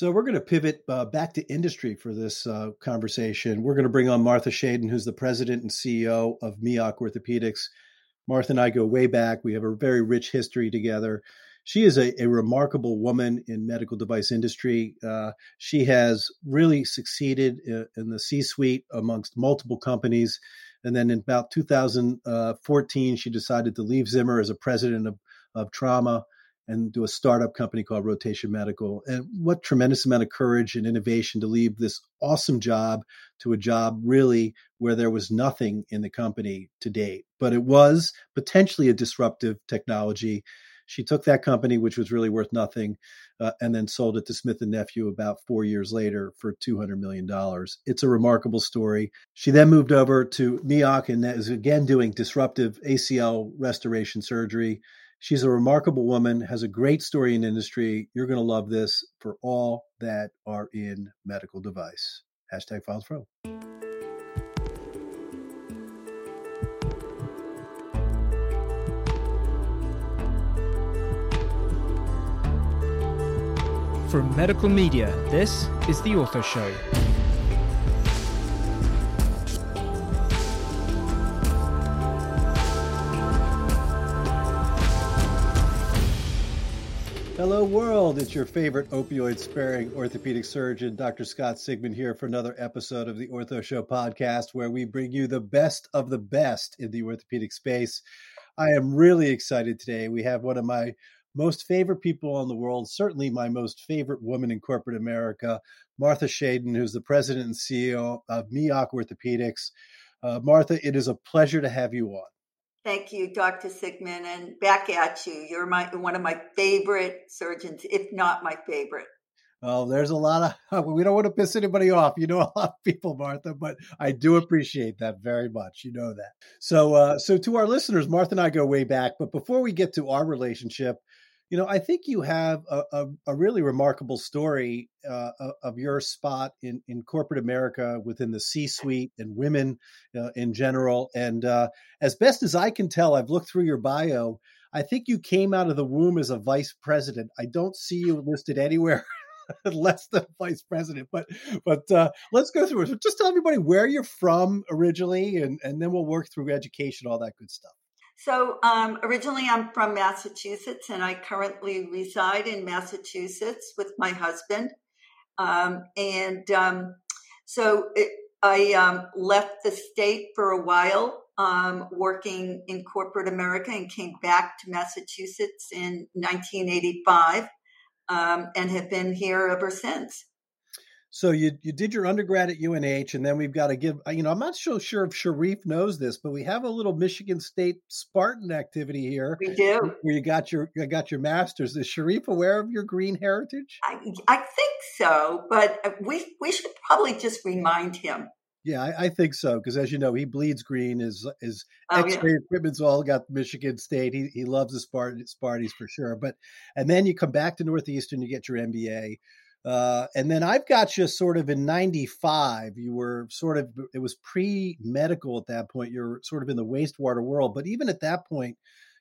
So we're going to pivot uh, back to industry for this uh, conversation. We're going to bring on Martha Shadan, who's the president and CEO of Miach Orthopedics. Martha and I go way back. We have a very rich history together. She is a, a remarkable woman in medical device industry. Uh, she has really succeeded in, in the C-suite amongst multiple companies. And then in about 2014, she decided to leave Zimmer as a president of, of trauma and do a startup company called Rotation Medical. And what tremendous amount of courage and innovation to leave this awesome job to a job really where there was nothing in the company to date. But it was potentially a disruptive technology. She took that company, which was really worth nothing, uh, and then sold it to Smith and Nephew about four years later for two hundred million dollars. It's a remarkable story. She then moved over to Miach and is again doing disruptive ACL restoration surgery. She's a remarkable woman, has a great story in industry. You're going to love this for all that are in medical device. Hashtag Files Pro. From medical media, this is The Ortho Show. Hello, world. It's your favorite opioid sparing orthopedic surgeon, Dr. Scott Sigman, here for another episode of the Ortho Show podcast, where we bring you the best of the best in the orthopedic space. I am really excited today. We have one of my most favorite people in the world, certainly my most favorite woman in corporate America, Martha Shadan, who's the president and CEO of Miach Orthopedics. Uh, Martha, it is a pleasure to have you on. Thank you, Dr. Sigman, and back at you. You're my one of my favorite surgeons, if not my favorite. Oh, there's a lot of we don't want to piss anybody off. You know a lot of people, Martha, but I do appreciate that very much. You know that. So, uh, so to our listeners, Martha and I go way back. But before we get to our relationship, you know, I think you have a, a, a really remarkable story uh, of your spot in, in corporate America within the C suite and women uh, in general. And uh, as best as I can tell, I've looked through your bio. I think you came out of the womb as a vice president. I don't see you listed anywhere less than vice president. But but uh, let's go through it. just tell everybody where you're from originally, and and then we'll work through education, all that good stuff. So, um, originally I'm from Massachusetts and I currently reside in Massachusetts with my husband. Um, and um, so it, I um, left the state for a while um, working in corporate America and came back to Massachusetts in 1985 um, and have been here ever since. So you you did your undergrad at UNH, and then we've got to give. You know, I'm not so sure if Sharif knows this, but we have a little Michigan State Spartan activity here. We do. Where you got your you got your masters. Is Sharif aware of your green heritage? I, I think so, but uh, we we should probably just remind him. Yeah, I, I think so because, as you know, he bleeds green. His his oh, X-ray yeah. equipment's all got Michigan State. He he loves the Spartans, Sparties for sure. But and then you come back to Northeastern, you get your MBA. Uh, and then I've got you sort of in 95. You were sort of, it was pre medical at that point. You're sort of in the wastewater world. But even at that point,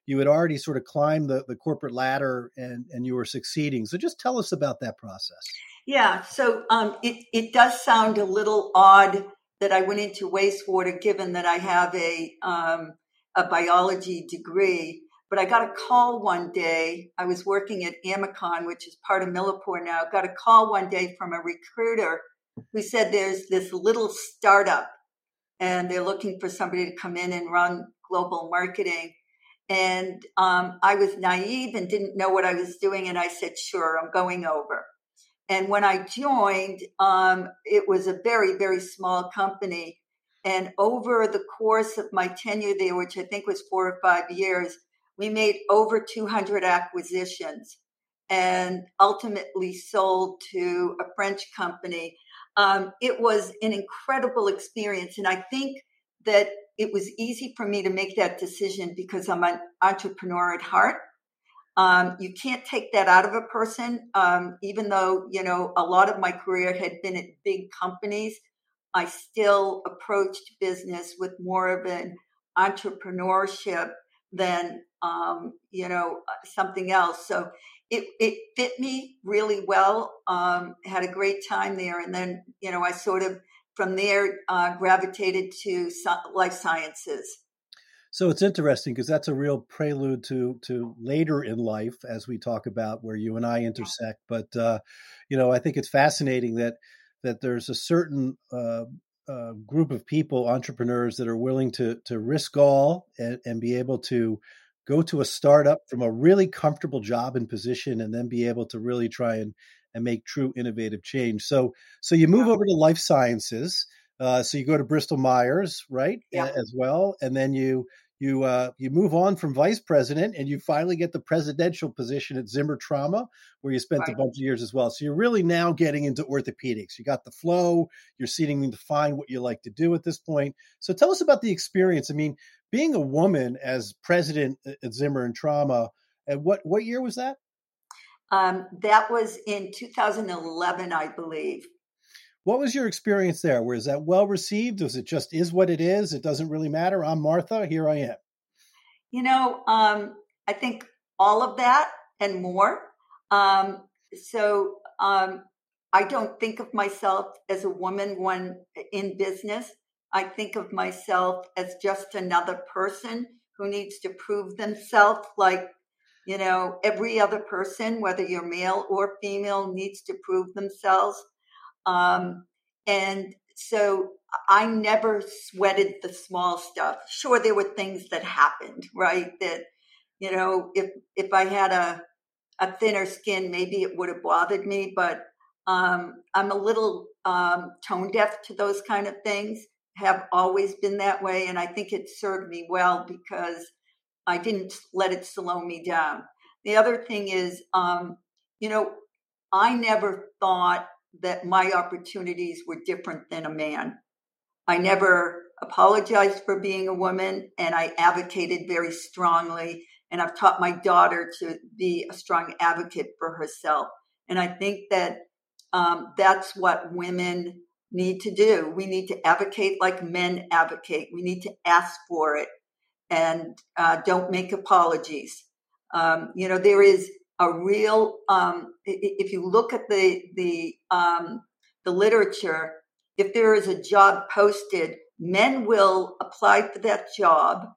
you had already sort of climbed the, the corporate ladder and, and you were succeeding. So just tell us about that process. Yeah. So um, it, it does sound a little odd that I went into wastewater given that I have a, um, a biology degree. But I got a call one day. I was working at Amicon, which is part of Millipore now. Got a call one day from a recruiter who said there's this little startup and they're looking for somebody to come in and run global marketing. And um, I was naive and didn't know what I was doing. And I said, sure, I'm going over. And when I joined, um, it was a very, very small company. And over the course of my tenure there, which I think was four or five years, we made over 200 acquisitions and ultimately sold to a French company. Um, it was an incredible experience. And I think that it was easy for me to make that decision because I'm an entrepreneur at heart. Um, you can't take that out of a person. Um, even though, you know, a lot of my career had been at big companies, I still approached business with more of an entrepreneurship than um, you know uh, something else. So it, it fit me really well. Um, had a great time there. And then, you know, I sort of from there uh, gravitated to life sciences. So it's interesting because that's a real prelude to to later in life, as we talk about where you and I intersect. But uh, you know, I think it's fascinating that that there's a certain uh, uh, group of people, entrepreneurs, that are willing to to risk all and, and be able to go to a startup from a really comfortable job and position, and then be able to really try and and make true innovative change. So so you move over to life sciences. Uh, so you go to Bristol Myers, right, yeah. as well, and then you you uh, you move on from vice president, and you finally get the presidential position at Zimmer Trauma, where you spent right. a bunch of years as well. So you're really now getting into orthopedics. You got the flow. You're seeing to find what you like to do at this point. So tell us about the experience. I mean, being a woman as president at Zimmer and Trauma. And what what year was that? Um, that was in 2011, I believe. What was your experience there? Was that well received? Was it just is what it is? It doesn't really matter. I'm Martha. Here I am. You know, um, I think all of that and more. Um, so um, I don't think of myself as a woman when in business. I think of myself as just another person who needs to prove themselves like you know every other person whether you're male or female needs to prove themselves um, and so I never sweated the small stuff. Sure, there were things that happened, right? That, you know, if, if I had a, a thinner skin, maybe it would have bothered me, but um, I'm a little um, tone deaf to those kind of things, have always been that way. And I think it served me well because I didn't let it slow me down. The other thing is, um, you know, I never thought that my opportunities were different than a man. I never apologized for being a woman and I advocated very strongly. And I've taught my daughter to be a strong advocate for herself. And I think that um, that's what women need to do. We need to advocate like men advocate. We need to ask for it and uh, don't make apologies. Um, you know, there is a real um, if you look at the the um, the literature if there is a job posted men will apply for that job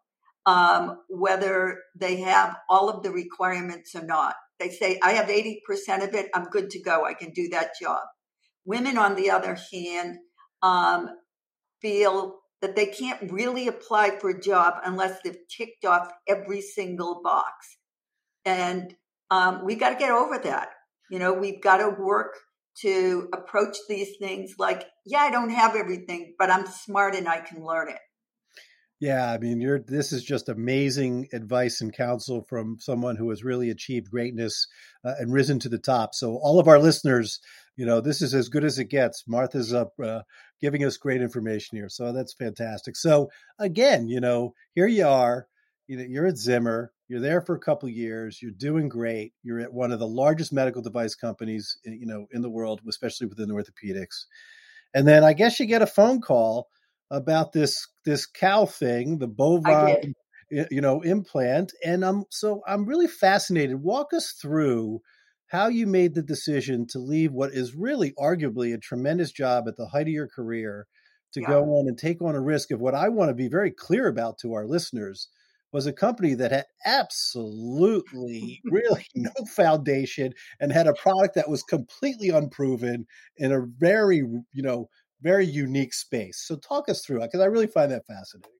um, whether they have all of the requirements or not. They say i have 80% of it i'm good to go i can do that job. Women on the other hand um, feel that they can't really apply for a job unless they've ticked off every single box. And um, we've got to get over that. You know, we've got to work to approach these things like, yeah, I don't have everything, but I'm smart and I can learn it. Yeah, I mean, you're this is just amazing advice and counsel from someone who has really achieved greatness uh, and risen to the top. So, all of our listeners, you know, this is as good as it gets. Martha's up uh, giving us great information here, so that's fantastic. So, again, you know, here you are. You know, you're at Zimmer. You're there for a couple years. You're doing great. You're at one of the largest medical device companies, eh, you know, in the world, especially within orthopedics. And then I guess you get a phone call about this this cow thing, the bovine, you know, implant. And I'm so I'm really fascinated. Walk us through how you made the decision to leave what is really arguably a tremendous job at the height of your career to yeah. go on and take on a risk of what I want to be very clear about to our listeners was a company that had absolutely really no foundation and had a product that was completely unproven in a very you know very unique space. So talk us through it because i really find that fascinating.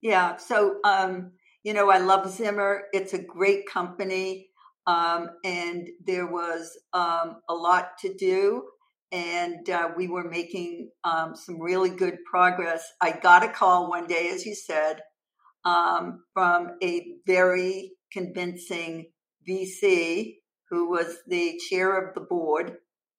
Yeah so um you know i love zimmer. It's a great company um, and there was um, a lot to do and uh, we were making um, some really good progress. I got a call one day as you said um, from a very convincing VC who was the chair of the board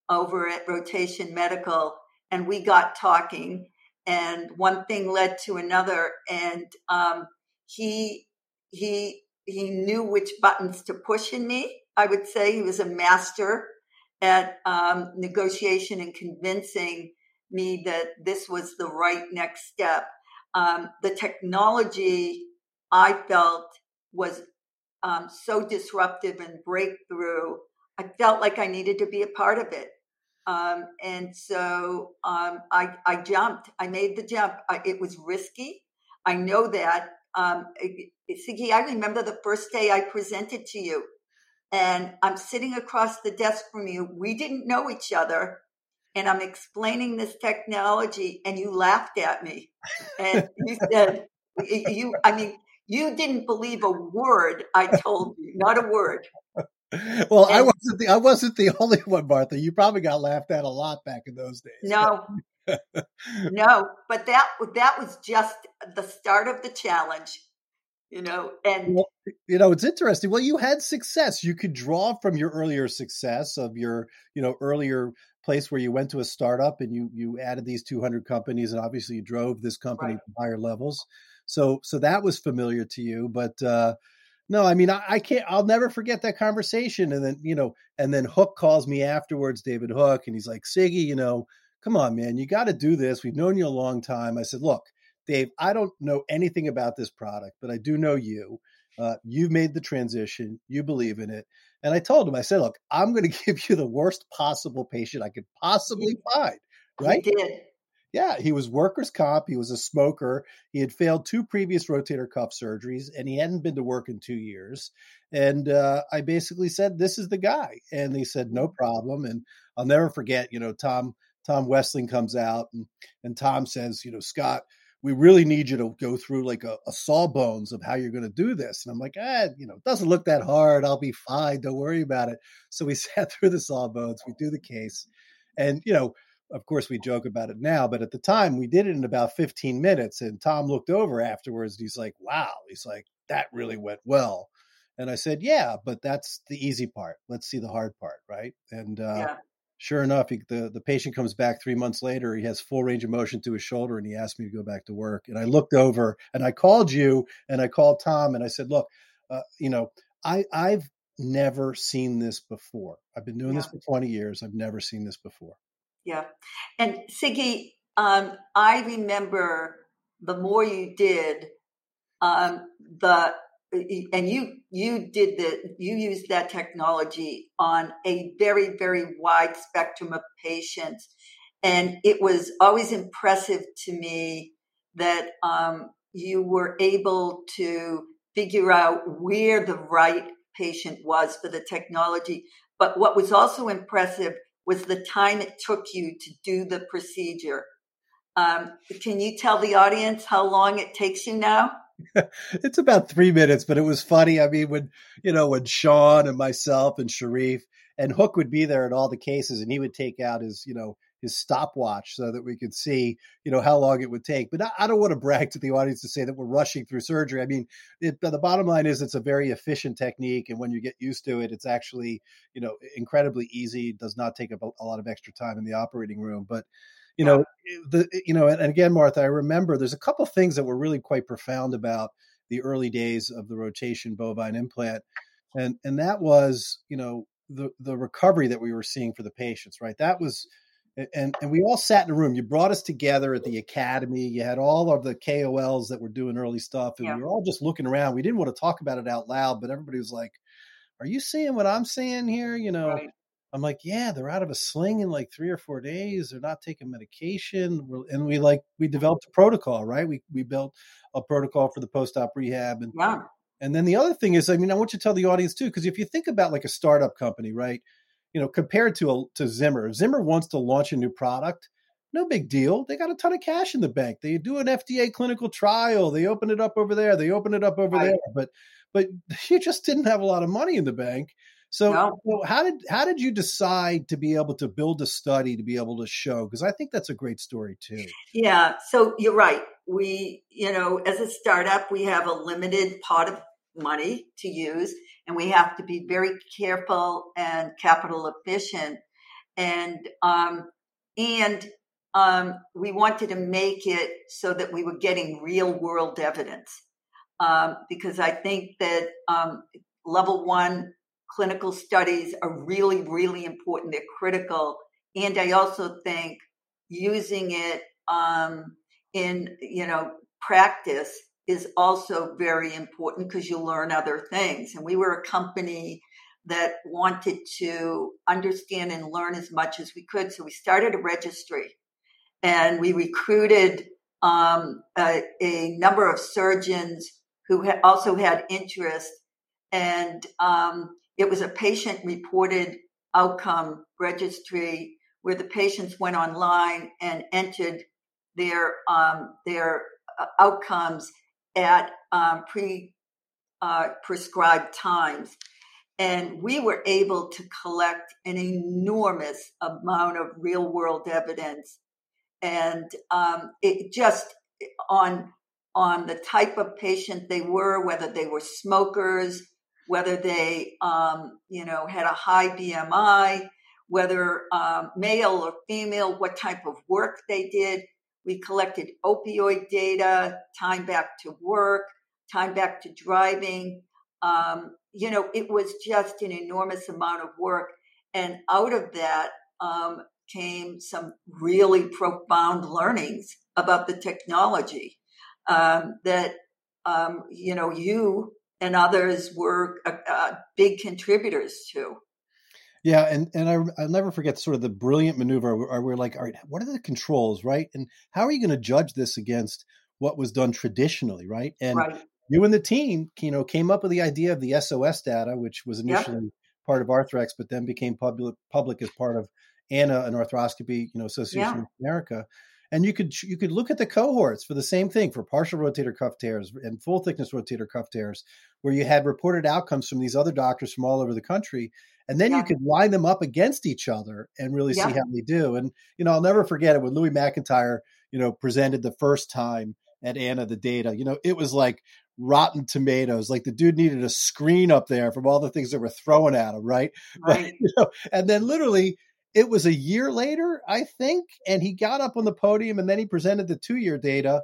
over at Rotation Medical. And we got talking, and one thing led to another. And um, he, he, he knew which buttons to push in me. I would say he was a master at um, negotiation and convincing me that this was the right next step um, the technology I felt was um, so disruptive and breakthrough. I felt like I needed to be a part of it. Um, and so um, I, I jumped. I made the jump. I, it was risky. I know that. Um, Siggy, I remember the first day I presented to you, and I'm sitting across the desk from you. We didn't know each other, and I'm explaining this technology, and you laughed at me, and you said, "You, I mean, you didn't believe a word I told you, not a word." well, and, I wasn't the I wasn't the only one, Martha. You probably got laughed at a lot back in those days. No, no, but that that was just the start of the challenge, you know. And well, you know, it's interesting. Well, you had success. You could draw from your earlier success of your, you know, earlier place where you went to a startup and you you added these 200 companies, and obviously you drove this company right. to higher levels. So so that was familiar to you, but. uh no, I mean, I, I, can't, I'll never forget that conversation. And then, you know, and then Hook calls me afterwards, David Hook, and he's like, Siggy, you know, come on, man, you got to do this. We've known you a long time. I said, look, Dave, I don't know anything about this product, but I do know you. Uh, you've made the transition. You believe in it. And I told him, I said, look, I'm going to give you the worst possible patient I could possibly find. Right? He did. Yeah, he was workers' comp. He was a smoker. He had failed two previous rotator cuff surgeries, and he hadn't been to work in two years. And uh, I basically said, "This is the guy." And they said, "No problem." And I'll never forget. You know, Tom Tom Westling comes out, and and Tom says, "You know, Scott." We really need you to go through like a, a sawbones of how you're going to do this. And I'm like, ah, you know, it doesn't look that hard. I'll be fine. Don't worry about it. So we sat through the sawbones. We do the case. And, you know, of course we joke about it now but at the time we did it in about 15 minutes and tom looked over afterwards and he's like wow he's like that really went well and i said yeah but that's the easy part let's see the hard part right and uh, yeah. Sure enough he, the, the patient comes back three months later he has full range of motion to his shoulder and he asked me to go back to work and i looked over and i called you and i called tom and i said look uh, you know i i've never seen this before i've been doing yeah. this for 20 years i've never seen this before yeah. And Siggy, um, I remember the more you did, um, the and you you did the you used that technology on a very very wide spectrum of patients, and it was always impressive to me that um, you were able to figure out where the right patient was for the technology. But what was also impressive was the time it took you to do the procedure. Um, can you tell the audience how long it takes you now? it's about three minutes, but it was funny. I mean, when you know, when Sean and myself and Sharif and Hook would be there in all the cases, and he would take out his, you know, his stopwatch so that we could see, you know, how long it would take. But I, I don't want to brag to the audience to say that we're rushing through surgery. I mean, it, the bottom line is it's a very efficient technique, and when you get used to it, it's actually, you know, incredibly easy. Does not take up a, a lot of extra time in the operating room, but Eh, you know the you know and again martha i remember there's a couple things that were really quite profound about the early days of the rotation bovine implant and and that was you know the the recovery that we were seeing for the patients right that was and and we all sat in a room. You brought us together at the academy. You had all of the KOLs that were doing early stuff, and yeah. we were all just looking around. We didn't want to talk about it out loud, but everybody was like, "Are you seeing what I'm seeing here?" You know. Right. I'm like, yeah, they're out of a sling in like three or four days. They're not taking medication, and we like we developed a protocol, right? We we built a protocol for the post op rehab, and yeah. And then the other thing is, I mean, I want you to tell the audience too, because if you think about like a startup company, right? you know, compared to a, to Zimmer, Zimmer wants to launch a new product. No big deal. They got a ton of cash in the bank. They do an FDA clinical trial. They open it up over there. They open it up over right. there. But but you just didn't have a lot of money in the bank. So, no. so, how did how did you decide to be able to build a study to be able to show? Because I think that's a great story too. Yeah. So you're right. We, you know, as a startup, we have a limited pot of money to use and we have to be very careful and capital efficient. And, um, and, um, we wanted to make it so that we were getting real world evidence. Um, because I think that, um, level one clinical studies are really, really important. They're critical. And I also think using it, um, in, you know, practice is also very important because you learn other things. And we were a company that wanted to understand and learn as much as we could. So we started a registry and we recruited um, a, a, number of surgeons who had also had interest. And um, it was a patient reported outcome registry where the patients went online and entered their um, their uh, outcomes at um, pre uh, prescribed times. And we were able to collect an enormous amount of real world evidence. And um, it just on on the type of patient they were, whether they were smokers, whether they, um, you know, had a high BMI, whether um, male or female, what type of work they did. We collected opioid data, time back to work, time back to driving. Um, you know, it was just an enormous amount of work. And out of that um, came some really profound learnings about the technology um, that, um, you know, you and others were uh, uh, big contributors to. Yeah, and and I I'll never forget sort of the brilliant maneuver where we're like, all right, what are the controls, right? And how are you going to judge this against what was done traditionally, right? And right. you and the team, you know, came up with the idea of the SOS data, which was initially yep. part of Arthrex, but then became public public as part of ANA, an arthroscopy, you know, Association yeah. of America and you could you could look at the cohorts for the same thing for partial rotator cuff tears and full thickness rotator cuff tears where you had reported outcomes from these other doctors from all over the country and then yeah. you could line them up against each other and really yeah. see how they do and you know i'll never forget it when louis mcintyre you know presented the first time at ana the data you know it was like rotten tomatoes like the dude needed a screen up there from all the things that were thrown at him right, right. You know, and then literally it was a year later, I think, and he got up on the podium and then he presented the two year data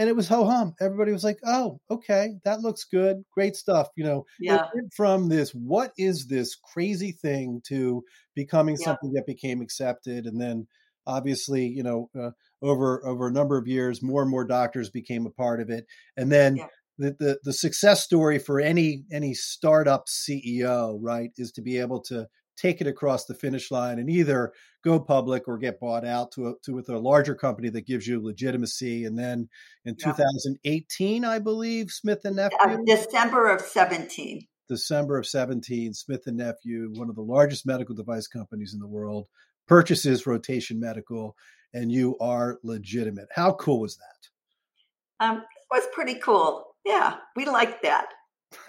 and it was ho hum. Everybody was like, "Oh, okay, that looks good, great stuff." You know, yeah. from this, what is this crazy thing to becoming yeah. something that became accepted, and then obviously, you know, uh, over over a number of years, more and more doctors became a part of it, and then. Yeah. The, the, the success story for any any startup CEO, right, is to be able to take it across the finish line and either go public or get bought out to a, to with a larger company that gives you legitimacy. And then in yeah. 2018, I believe, Smith and Nephew, uh, December of 17. December of 17, Smith and Nephew, one of the largest medical device companies in the world, purchases Rotation Medical, and you are legitimate. How cool was that? Um, it was pretty cool. Yeah, we liked that.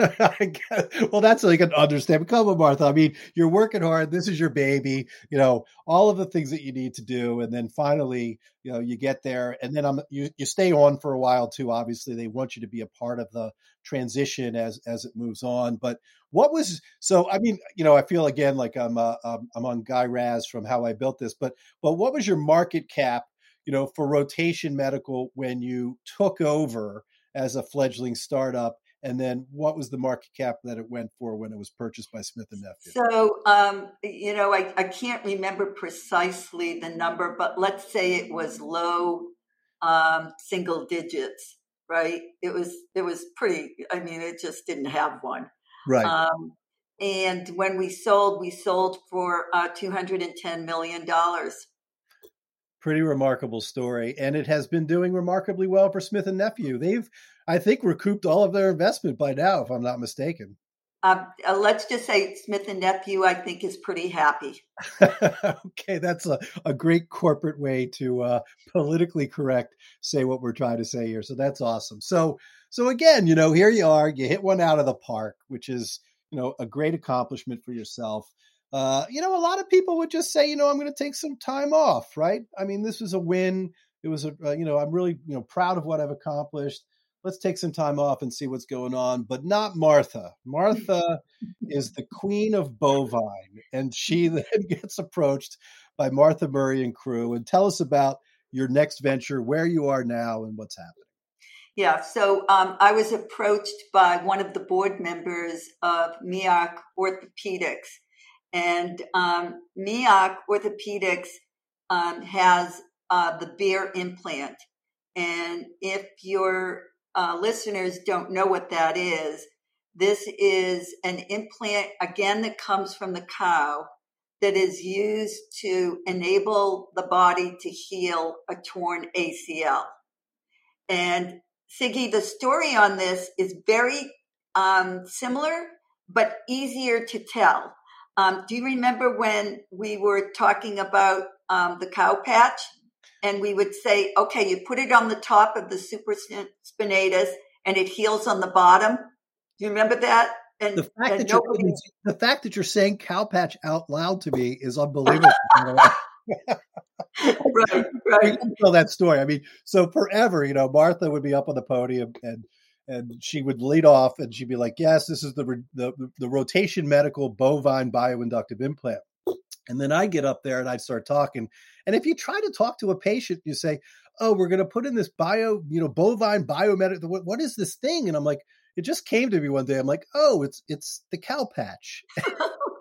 well, that's like an understatement. Come on, Martha. I mean, you're working hard. This is your baby. You know all of the things that you need to do, and then finally, you know, you get there, and then I'm you you stay on for a while too. Obviously, they want you to be a part of the transition as as it moves on. But what was so? I mean, you know, I feel again like I'm uh, I'm on Guy Raz from How I Built This. But but what was your market cap? You know, for Rotation Medical when you took over as a fledgling startup and then what was the market cap that it went for when it was purchased by Smith and Nephew? So, um, you know, I, I can't remember precisely the number, but let's say it was low um, single digits, right? It was it was pretty. I mean, it just didn't have one, right? Um, and when we sold, we sold for uh, two hundred and ten million dollars. Pretty remarkable story, and it has been doing remarkably well for Smith and Nephew. They've I think recouped all of their investment by now, if I'm not mistaken. Um, uh, let's just say Smith and Nephew, I think, is pretty happy. okay, that's a, a great corporate way to uh, politically correct say what we're trying to say here. So that's awesome. So, so again, you know, here you are, you hit one out of the park, which is you know a great accomplishment for yourself. Uh, you know, a lot of people would just say, you know, I'm going to take some time off, right? I mean, this was a win. It was a, uh, you know, I'm really, you know, proud of what I've accomplished let's take some time off and see what's going on. But not Martha. Martha is the queen of bovine, and she then gets approached by Martha Murray and crew. And tell us about your next venture, where you are now, and what's happening. Yeah, so um, I was approached by one of the board members of Miach Orthopedics. And um, Miach Orthopedics um, has uh, the Bear implant. And if you're uh, listeners don't know what that is, This is an implant, again, that comes from the cow that is used to enable the body to heal a torn ACL. And Siggy, the story on this is very um, similar, but easier to tell. Um, do you remember when we were talking about um, the cow patch? And we would say, okay, you put it on the top of the supraspinatus and it heals on the bottom. Do you remember that? And the fact, that nobody... you're, the fact that you're saying cow patch out loud to me is unbelievable. right, right. Tell that story. I mean, so forever, you know, Martha would be up on the podium and and she would lead off and she'd be like, "Yes, this is the the, the rotation medical bovine bioinductive implant." And then I get up there and I start talking. And if you try to talk to a patient, you say, "Oh, we're going to put in this bio, you know, bovine biomedical. What, what is this thing?" And I'm like, "It just came to me one day. I'm like, oh, it's it's the cow patch."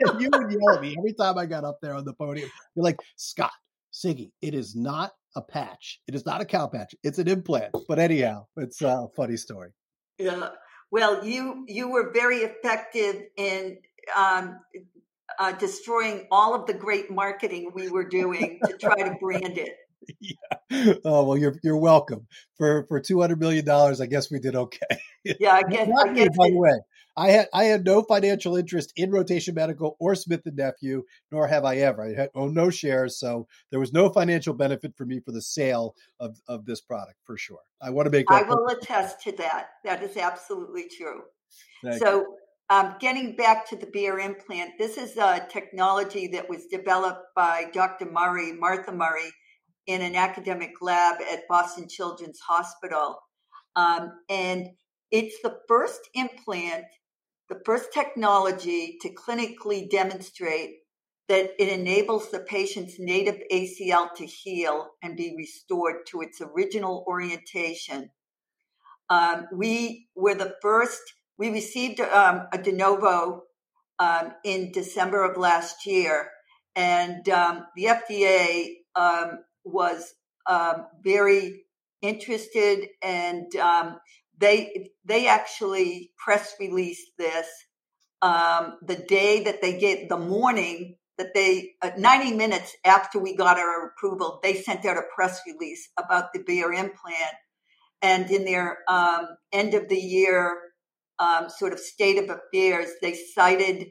and you would yell at me every time I got up there on the podium. You're like, Scott, Siggy, it is not a patch. It is not a cow patch. It's an implant. But anyhow, it's a funny story. Yeah. Well, you you were very effective in um, uh, destroying all of the great marketing we were doing to try to brand it. Yeah. Oh well, you're you're welcome. For for two hundred million dollars, I guess we did okay. Yeah, I guess. I guess by the way, I had I had no financial interest in Rotation Medical or Smith and Nephew, nor have I ever. I had owned no shares, so there was no financial benefit for me for the sale of of this product for sure. I want to make. I will attest to that. That is absolutely true. Thank so. Um, getting back to the BEAR implant, this is a technology that was developed by Dr. Murray, Martha Murray, in an academic lab at Boston Children's Hospital. Um, and it's the first implant the first technology to clinically demonstrate that it enables the patient's native ACL to heal and be restored to its original orientation. Um, we were the first, we received um, a de novo um, in December of last year, and um, the FDA um, was um, very interested and they they actually press released this um, the day that they get the morning that they uh, 90 minutes after we got our approval they sent out a press release about the BEAR implant. And in their um, end of the year um, sort of state of affairs they cited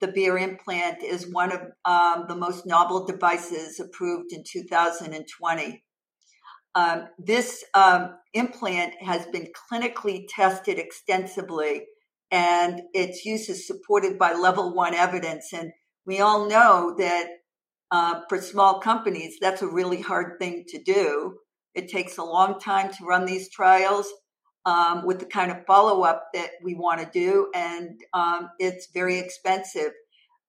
the BEAR implant as one of um, the most novel devices approved in 2020 um, this um, implant has been clinically tested extensively, and its use is supported by level one evidence. And we all know that uh, for small companies, that's a really hard thing to do. It takes a long time to run these trials um, with the kind of follow up that we want to do, and um, it's very expensive.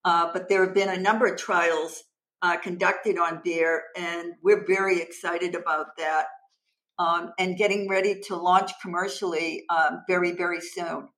Uh, but there have been a number of trials uh, conducted on BEAR, and we're very excited about that um, and getting ready to launch commercially um, very, very soon.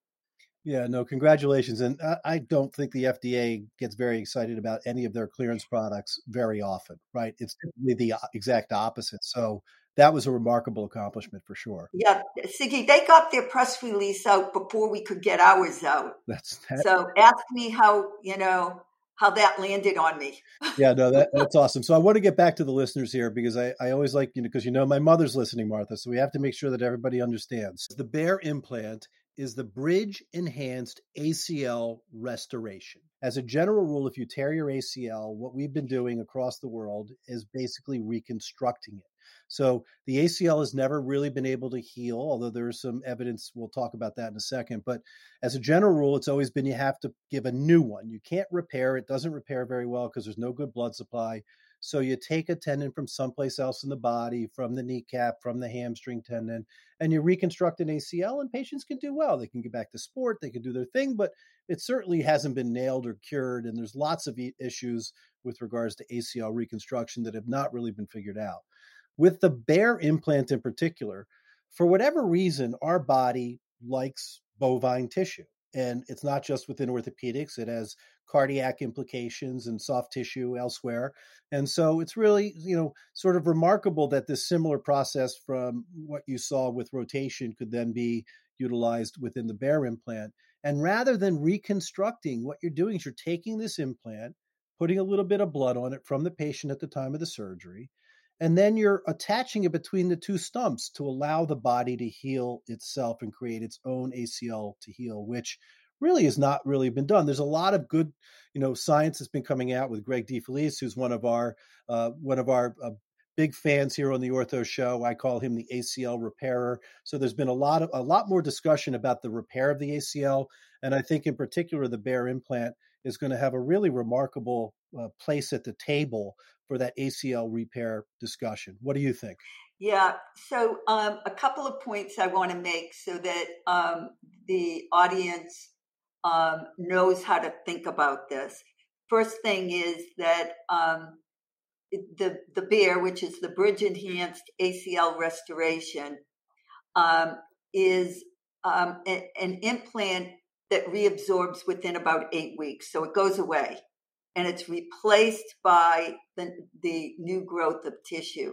Yeah, no, congratulations. And I, I don't think the FDA gets very excited about any of their clearance products very often, right? It's typically the exact opposite. So that was a remarkable accomplishment for sure. Yeah, Siggy, they got their press release out before we could get ours out. That's that. so. Ask me how you know how that landed on me. yeah, no, that, that's awesome. So I want to get back to the listeners here because I, I always like, you know, because you know, my mother's listening, Martha. So we have to make sure that everybody understands. The Bear implant is the bridge enhanced ACL restoration. As a general rule, if you tear your ACL, what we've been doing across the world is basically reconstructing it. So the ACL has never really been able to heal, although there is some evidence. We'll talk about that in a second. But as a general rule, it's always been you have to give a new one. You can't repair it, doesn't repair very well because there's no good blood supply. So you take a tendon from someplace else in the body, from the kneecap, from the hamstring tendon, and you reconstruct an ACL, and patients can do well. They can get back to sport, they can do their thing, but it certainly hasn't been nailed or cured. And there's lots of issues with regards to ACL reconstruction that have not really been figured out. With the bear implant in particular, for whatever reason, our body likes bovine tissue. And it's not just within orthopedics, it has cardiac implications and soft tissue elsewhere. And so it's really, you know, sort of remarkable that this similar process from what you saw with rotation could then be utilized within the bear implant. And rather than reconstructing, what you're doing is you're taking this implant, putting a little bit of blood on it from the patient at the time of the surgery, and then you're attaching it between the two stumps to allow the body to heal itself and create its own ACL to heal, which really has not really been done. There's a lot of good, you know, science that's been coming out with Greg DiFelice, who's one of our uh, one of our uh, big fans here on the Ortho Show. I call him the ACL repairer. So there's been a lot of a lot more discussion about the repair of the ACL, and I think in particular the BEAR implant is going to have a really remarkable uh, place at the table for that ACL repair discussion. What do you think? Yeah, so um, a couple of points I want to make so that um, the audience um, knows how to think about this. First thing is that um, the the BEAR, which is the bridge enhanced ACL restoration, um, is um, a, an implant that reabsorbs within about eight weeks, so it goes away, and it's replaced by the the new growth of tissue.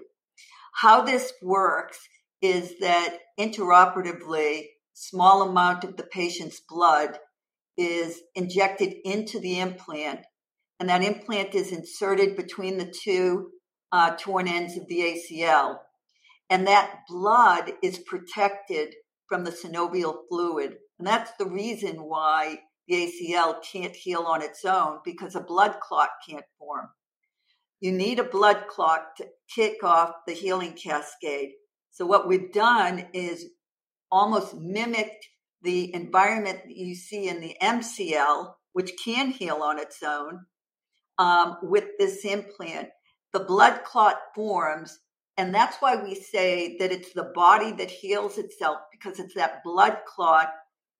How this works is that intraoperatively, small amount of the patient's blood is injected into the implant, and that implant is inserted between the two uh, torn ends of the ACL. And that blood is protected from the synovial fluid. And that's the reason why the ACL can't heal on its own because a blood clot can't form. You need a blood clot to kick off the healing cascade. So what we've done is almost mimicked the environment that you see in the MCL, which can heal on its own, um, with this implant. The blood clot forms, and that's why we say that it's the body that heals itself because it's that blood clot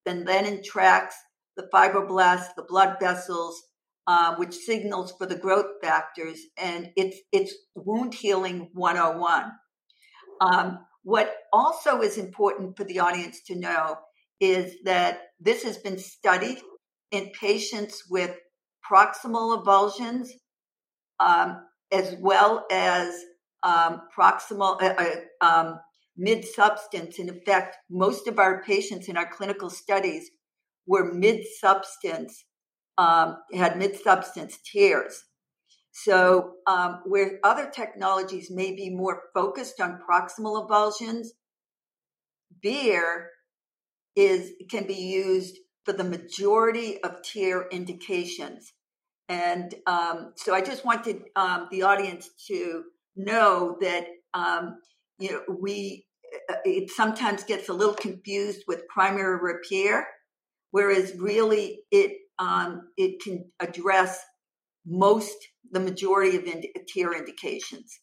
that then attracts the fibroblasts, the blood vessels, uh, which signals for the growth factors, and it's it's wound healing 101. Um, what also is important for the audience to know is that this has been studied in patients with proximal avulsions um, as well as um, proximal uh, uh, um, mid substance. In fact, most of our patients in our clinical studies were mid substance, um, had mid substance tears. So, um, where other technologies may be more focused on proximal avulsions, BEAR is can be used for the majority of tear indications. And um, so I just wanted um, the audience to know that um, you know we uh, it sometimes gets a little confused with primary repair, whereas really it um, it can address most the majority of ind- tear indications.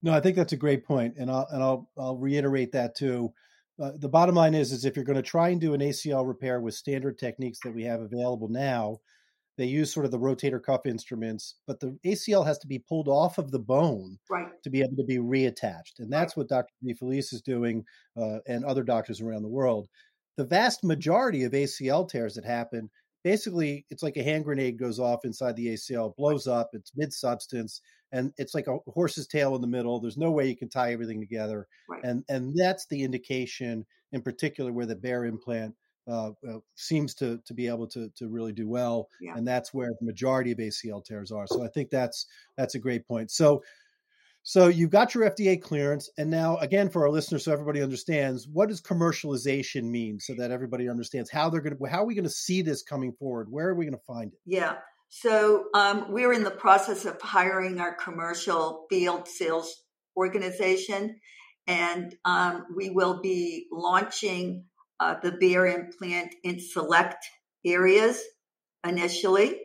No, I think that's a great point, and I'll and I'll I'll reiterate that too. Uh, the bottom line is, is if you're going to try and do an ACL repair with standard techniques that we have available now, they use sort of the rotator cuff instruments, but the ACL has to be pulled off of the bone right. to be able to be reattached, and that's right. what Dr. DiFelice is doing, uh, and other doctors around the world. The vast majority of ACL tears that happen, basically, it's like a hand grenade goes off inside the ACL, blows up, it's mid substance, and it's like a horse's tail in the middle. There's no way you can tie everything together, right. and and that's the indication in particular where the BEAR implant uh, uh, seems to to be able to to really do well, yeah. and that's where the majority of ACL tears are. So I think that's that's a great point. So. So you've got your FDA clearance, and now again for our listeners, so everybody understands, what does commercialization mean, so that everybody understands how they're going to, how are we going to see this coming forward? Where are we going to find it? Yeah. So um, we're in the process of hiring our commercial field sales organization, and um, we will be launching uh, the BEAR implant in select areas initially,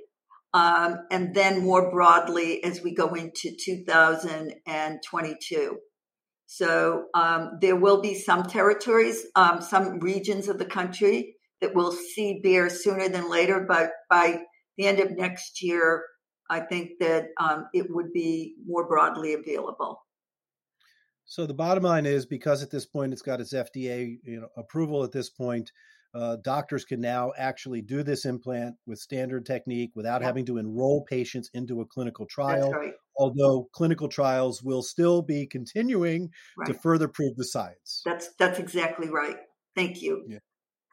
um, and then more broadly as we go into 2022. So um, there will be some territories, um, some regions of the country that will see BEAR sooner than later, but by the end of next year, I think that um, it would be more broadly available. So the bottom line is, because at this point it's got its FDA you know, approval at this point, uh, doctors can now actually do this implant with standard technique without having to enroll patients into a clinical trial. Right. Although clinical trials will still be continuing right. to further prove the science. That's that's exactly right. Thank you. Yeah,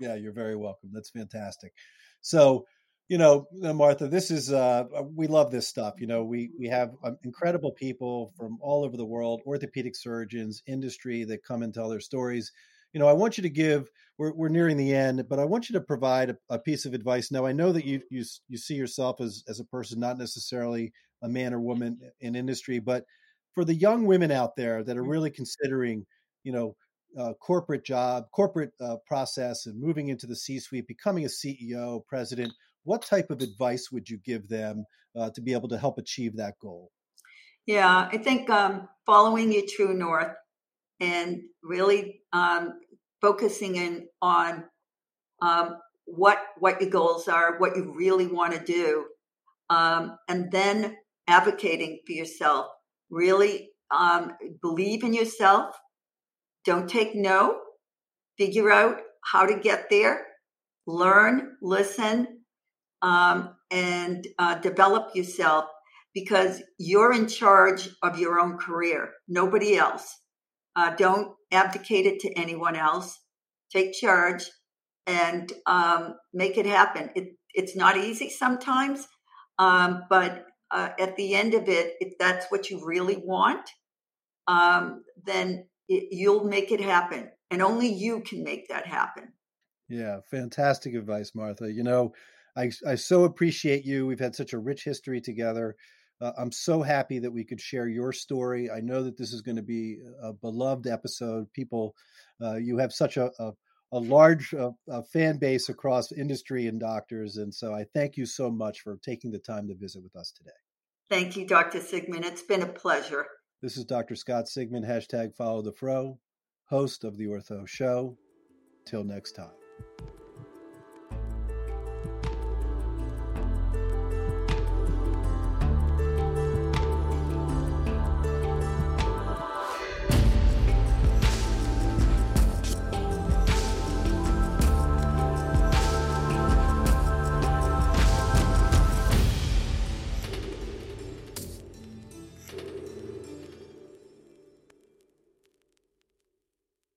yeah, you're very welcome. That's fantastic. So, you know, uh, Martha, this is uh, uh, we love this stuff. You know, we we have um, incredible people from all over the world, orthopedic surgeons, industry that come and tell their stories. You know, I want you to give. We're we're nearing the end, but I want you to provide a, a piece of advice. Now, I know that you you you see yourself as as a person, not necessarily a man or woman in industry, but for the young women out there that are mm-hmm. really considering, you know, uh, corporate job, corporate uh, process, and moving into the C-suite, becoming a CEO, president what type of advice would you give them uh, to be able to help achieve that goal? Yeah, I think um, following your true north and really um, focusing in on um, what what your goals are, what you really want to do, um, and then advocating for yourself. Really um, believe in yourself. Don't take no. Figure out how to get there. Learn, listen, um, and uh, develop yourself because you're in charge of your own career, nobody else. Uh, don't abdicate it to anyone else. Take charge and um, make it happen. It, it's not easy sometimes, um, but uh, at the end of it, if that's what you really want, um, then it, you'll make it happen. And only you can make that happen. Yeah, fantastic advice, Martha. You know, I, I so appreciate you. We've had such a rich history together. Uh, I'm so happy that we could share your story. I know that this is going to be a beloved episode. People, uh, you have such a, a, a large uh, a fan base across industry and doctors. And so I thank you so much for taking the time to visit with us today. Thank you, Dr. Sigman. It's been a pleasure. This is Dr. Scott Sigman, hashtag follow the fro, host of the Ortho Show. Till next time.